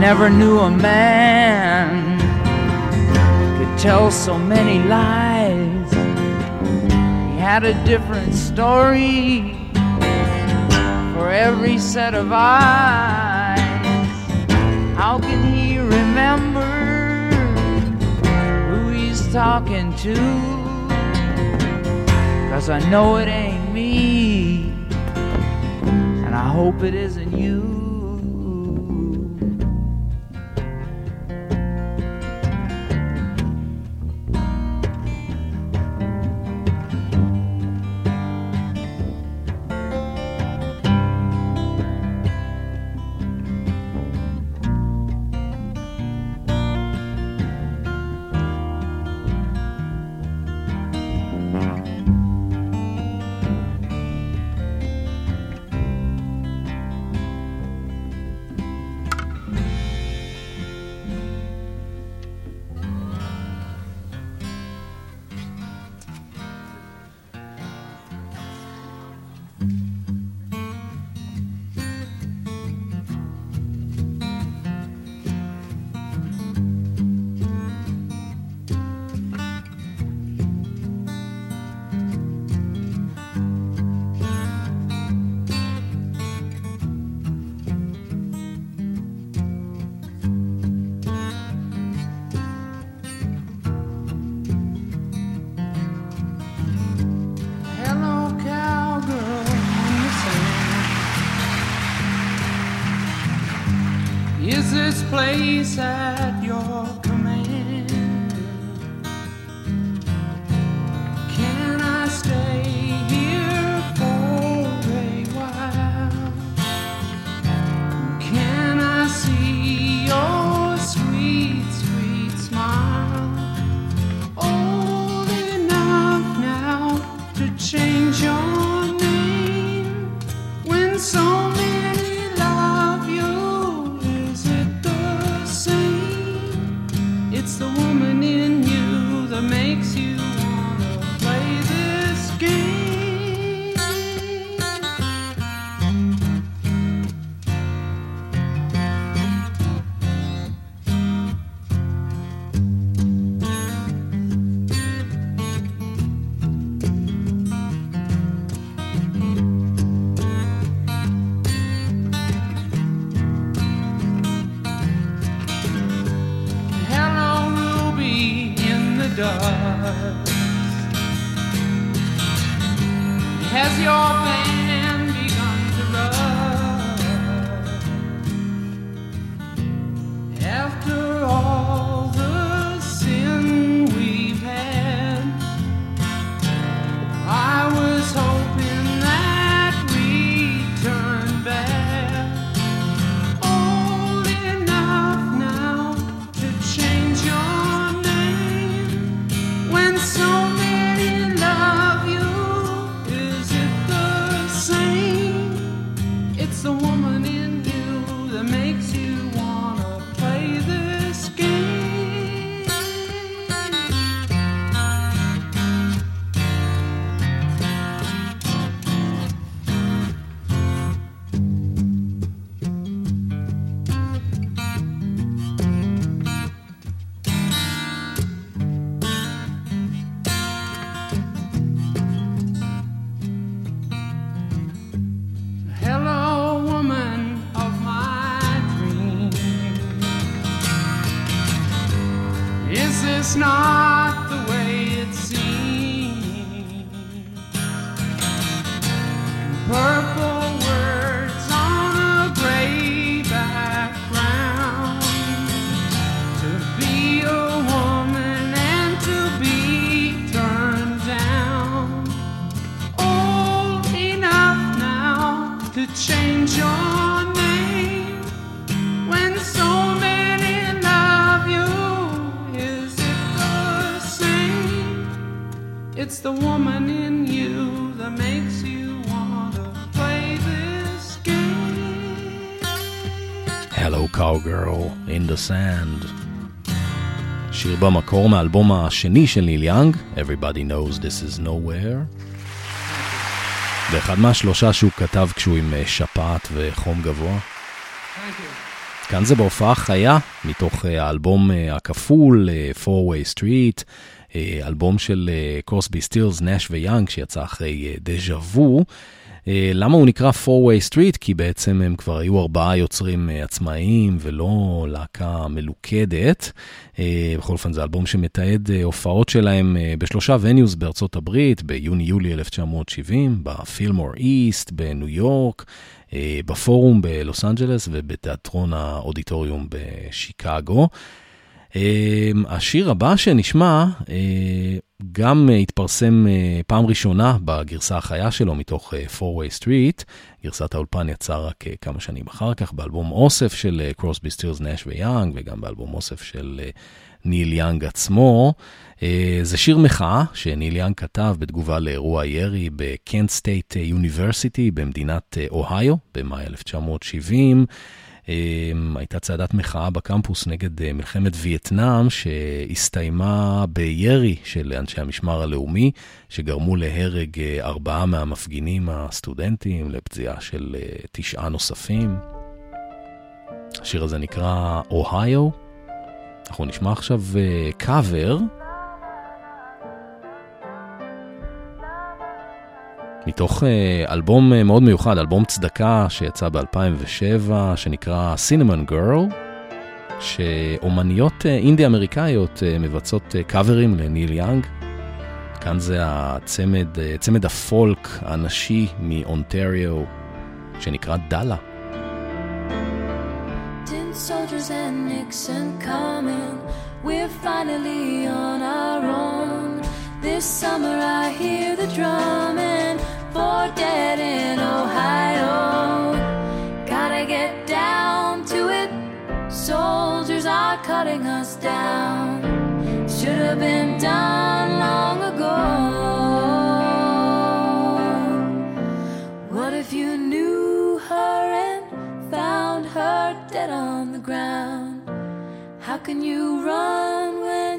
never knew a man could tell so many lies. He had a different story for every set of eyes. How can he remember who he's talking to? Cause I know it ain't me, and I hope it isn't you. Sand. שיר במקור מהאלבום השני של ניל יאנג, Everybody knows this is nowhere. ואחד מהשלושה שהוא כתב כשהוא עם אה, שפעת וחום גבוה. כאן זה בהופעה חיה, מתוך אה, האלבום אה, הכפול, אה, Four Way Street, אלבום של קורסבי סטילס, נש ויאנג, שיצא אחרי דז'ה וו. אה, למה הוא נקרא 4-way street? כי בעצם הם כבר היו ארבעה יוצרים אה, עצמאיים ולא להקה מלוכדת. אה, בכל אופן זה אלבום שמתעד הופעות שלהם בשלושה venues בארצות הברית, ביוני-יולי 1970, בפילמור איסט בניו יורק, בפורום בלוס אנג'לס ובתיאטרון האודיטוריום בשיקגו. אה, השיר הבא שנשמע אה, גם אה, התפרסם אה, פעם ראשונה בגרסה החיה שלו מתוך אה, 4 Way Street. גרסת האולפן יצא רק כמה שנים אחר כך באלבום אוסף של קרוסבי סטילס נאש ויאנג וגם באלבום אוסף של ניל יאנג עצמו. זה שיר מחאה שניל יאנג כתב בתגובה לאירוע ירי בקנט סטייט University במדינת אוהיו במאי 1970. Um, הייתה צעדת מחאה בקמפוס נגד uh, מלחמת וייטנאם, שהסתיימה בירי של אנשי המשמר הלאומי, שגרמו להרג uh, ארבעה מהמפגינים הסטודנטים, לפציעה של uh, תשעה נוספים. השיר הזה נקרא אוהיו. אנחנו נשמע עכשיו קאבר. Uh, מתוך uh, אלבום uh, מאוד מיוחד, אלבום צדקה שיצא ב-2007, שנקרא Cinnamon Girl, שאומניות uh, אינדי אמריקאיות uh, מבצעות קאברים לניל יאנג. כאן זה הצמד, צמד הפולק הנשי מאונטריו, שנקרא דאלה. This summer I hear the drumming for dead in Ohio. Gotta get down to it. Soldiers are cutting us down. Should have been done long ago. What if you knew her and found her dead on the ground? How can you run when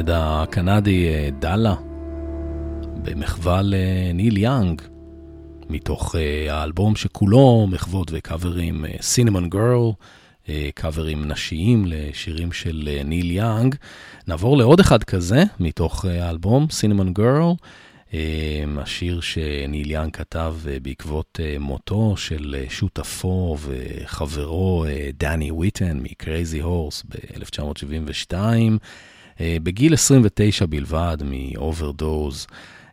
הצמד הקנדי אה, דאלה, במחווה לניל יאנג, מתוך אה, האלבום שכולו מחוות וקאברים, Cinnamon Girl, קאברים נשיים לשירים של ניל יאנג. נעבור לעוד אחד כזה, מתוך האלבום, Cinnamon Girl. השיר שניל יאנג כתב בעקבות מותו של שותפו וחברו דני וויטן מקרייזי הורס ב-1972. אה, בגיל 29 בלבד מאוברדוז.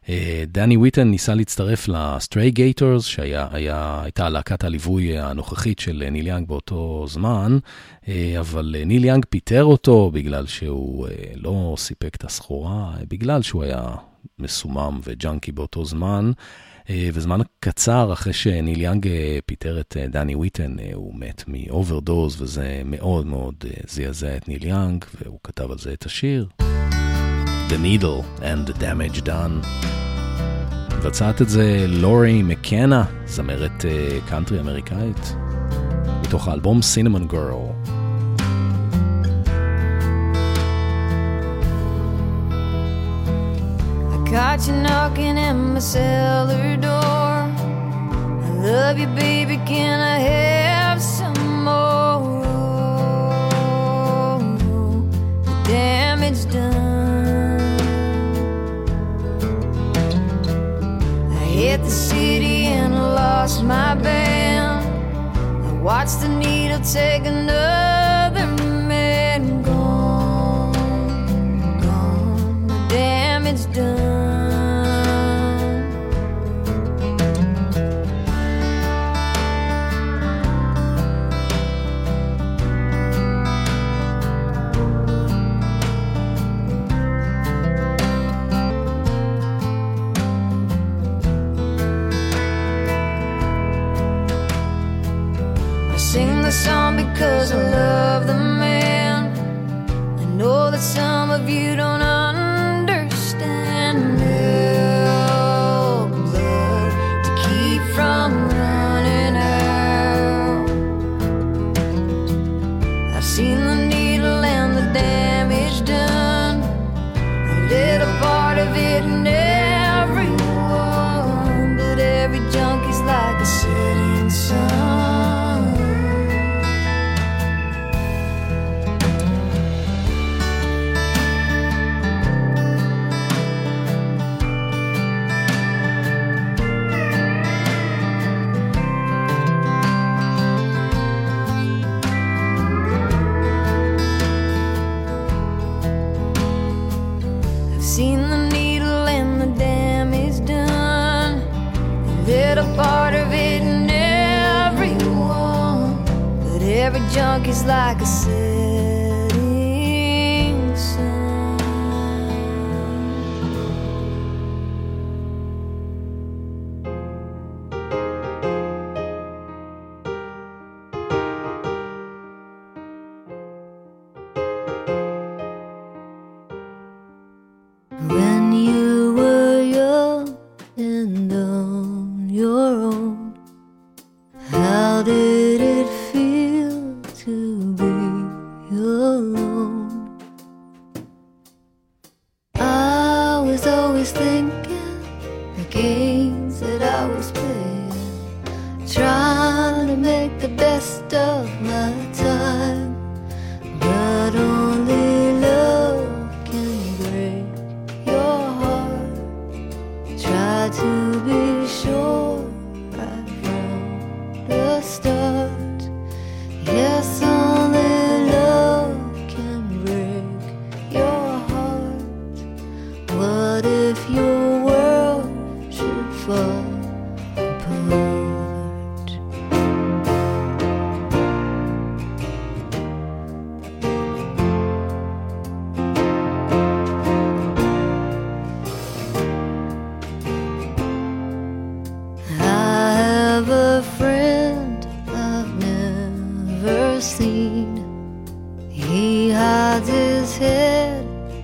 אה, דני וויטן ניסה להצטרף לסטריי גייטורס, שהייתה להקת הליווי הנוכחית של ניל יאנג באותו זמן, אה, אבל ניל יאנג פיטר אותו בגלל שהוא לא סיפק את הסחורה, בגלל שהוא היה מסומם וג'אנקי באותו זמן. אה, וזמן קצר אחרי שניל יאנג אה, פיטר את אה, דני וויטן, הוא מת מאוברדוז, וזה מאוד מאוד זעזע את ניל יאנג, והוא כתב על זה את השיר. The Needle and the Damage Done. מבצעת את זה לורי מקנה, זמרת קאנטרי אמריקאית, מתוך האלבום סינמון גרל. Caught you knocking at my cellar door. I love you, baby. Can I have some more? The damage done. I hit the city and I lost my band. I watched the needle take another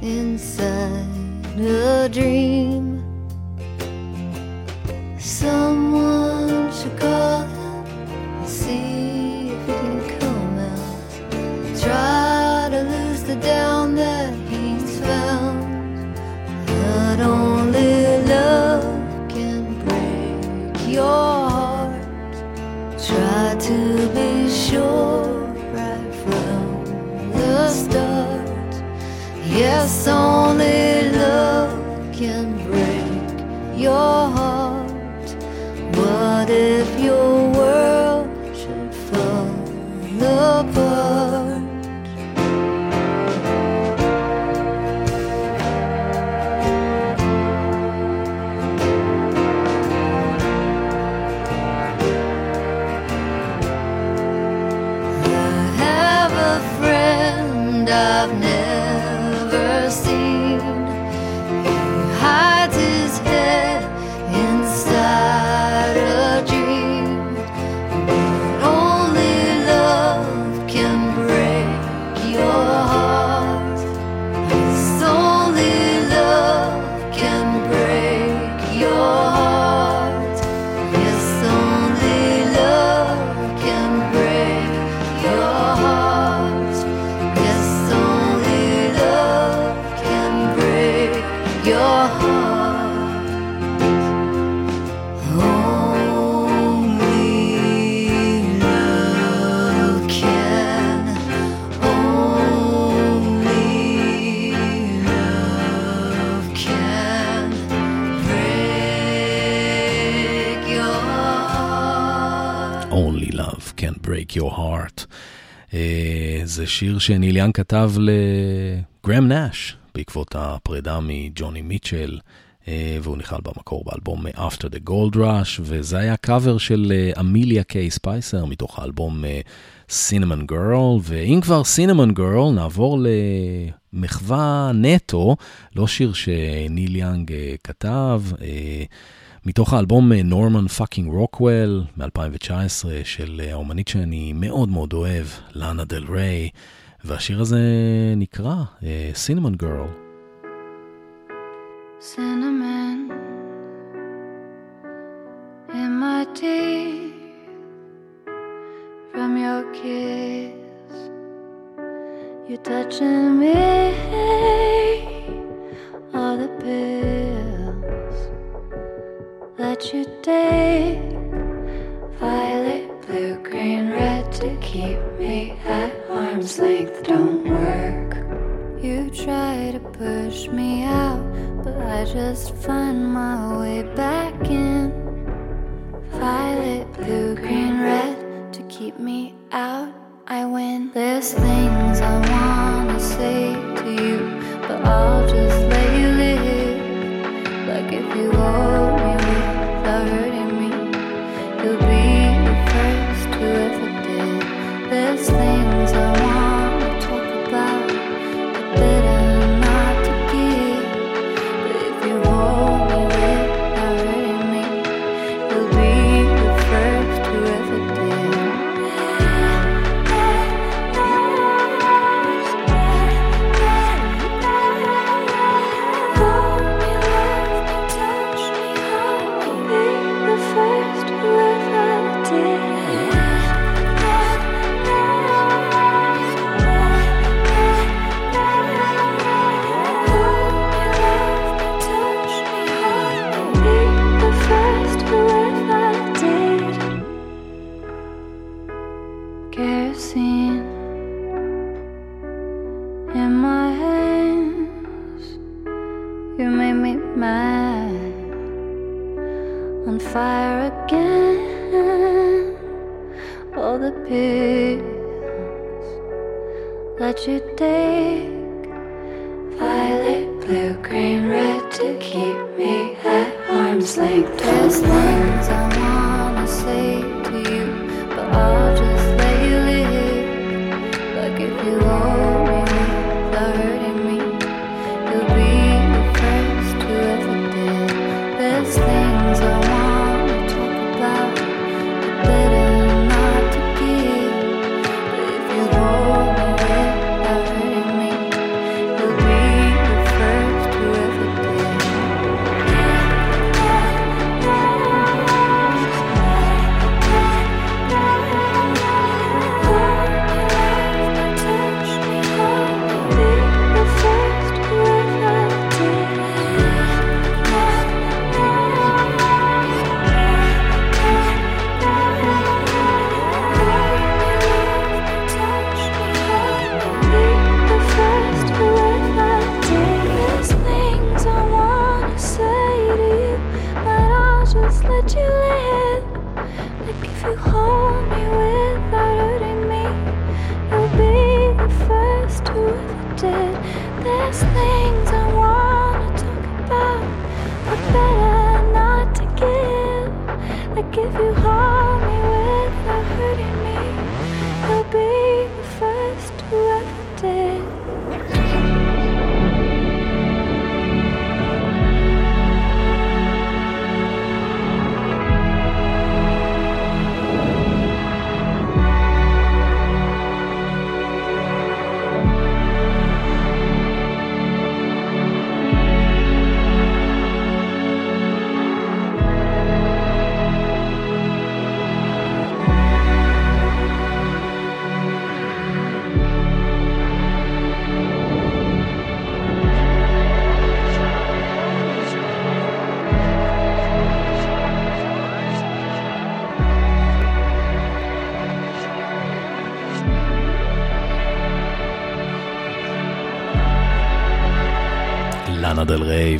inside a dream. Someone should call only זה שיר שניל יאנג כתב לגרהם נאש בעקבות הפרידה מג'וני מיטשל, אה, והוא נכלל במקור באלבום After the Gold Rush, וזה היה קאבר של אה, אמיליה קיי ספייסר מתוך האלבום Cinnamon Girl, ואם כבר Cinnamon Girl, נעבור למחווה נטו, לא שיר שניל יאנג אה, כתב. אה, מתוך האלבום Norman Fucking Rockwell מ-2019 של אה, האומנית שאני מאוד מאוד אוהב, לאנה דל ריי, והשיר הזה נקרא סינמון גרל. your kiss. You're touching me, all the pills that you take. Violet, blue, green, red to keep me at arm's length don't work. You try to push me out, but I just find my way back in. Violet, blue, green, red to keep me out. I win. There's things I wanna say to you, but I'll just let you live. Like if you hold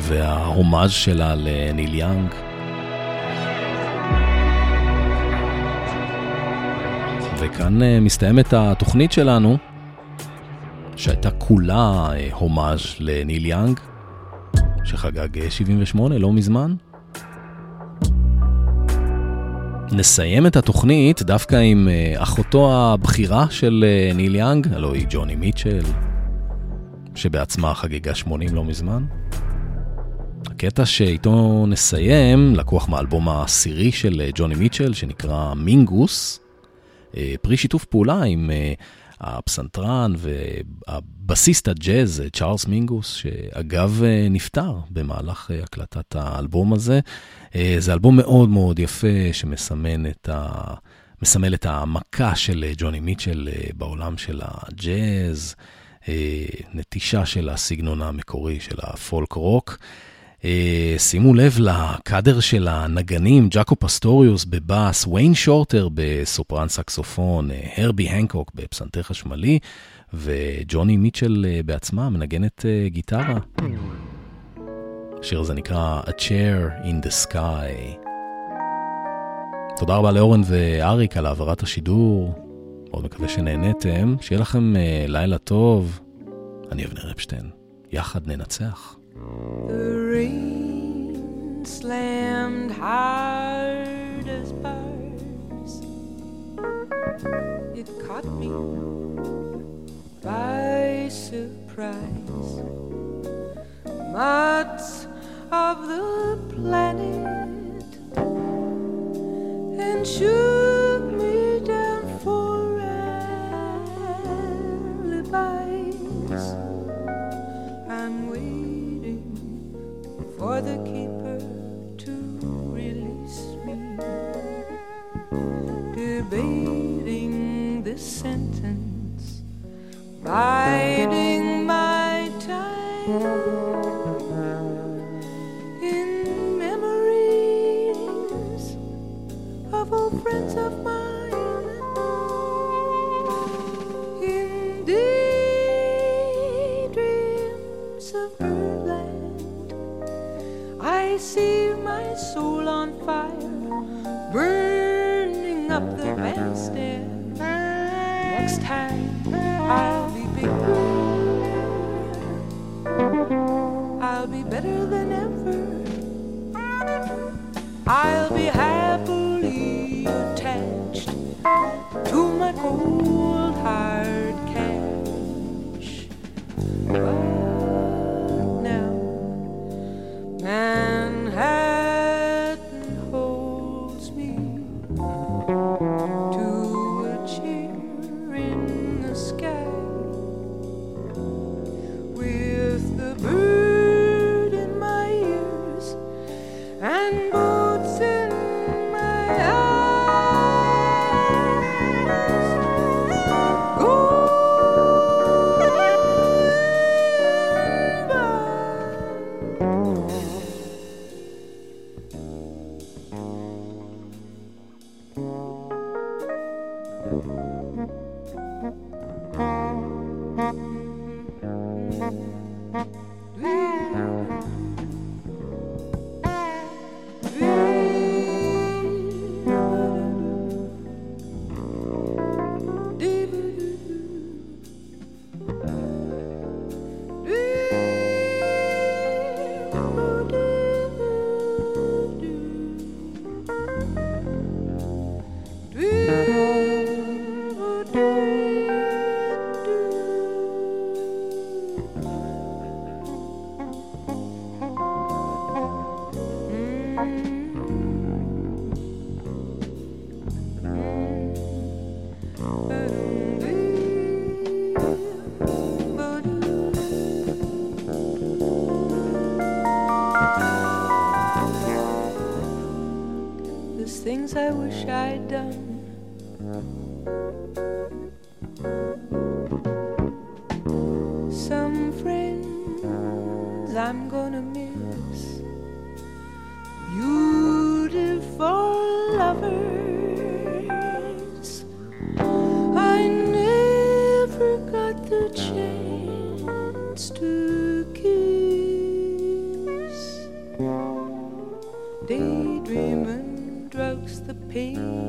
וההומאז' שלה לניל יאנג. וכאן אה, מסתיימת התוכנית שלנו, שהייתה כולה אה, הומאז' לניל יאנג, שחגג 78 לא מזמן. נסיים את התוכנית דווקא עם אה, אחותו הבכירה של אה, ניל יאנג, הלוא היא ג'וני מיטשל, שבעצמה חגגה 80 לא מזמן. הקטע שאיתו נסיים לקוח מהאלבום העשירי של אה, ג'וני מיטשל, שנקרא מינגוס, פרי שיתוף פעולה עם הפסנתרן והבסיסט הג'אז, צ'ארלס מינגוס, שאגב נפטר במהלך הקלטת האלבום הזה. אה, זה אלבום מאוד מאוד יפה שמסמן את ה... מסמל את המכה של ג'וני מיטשל אה, בעולם של הג'אז, אה, נטישה של הסגנון המקורי של הפולק רוק. שימו לב לקאדר של הנגנים, ג'אקו פסטוריוס בבאס, ויין שורטר בסופרן סקסופון, הרבי הנקוק בפסנתר חשמלי, וג'וני מיטשל בעצמה מנגנת גיטרה. השיר הזה נקרא A Chair in the Sky. תודה רבה לאורן ואריק על העברת השידור. מאוד מקווה שנהניתם. שיהיה לכם לילה טוב. אני אבנר אפשטיין. יחד ננצח. The rain slammed hard as bars. It caught me by surprise. Much of the planet and shook me down for alibis. For the keeper to release me, debating this sentence, biding peace.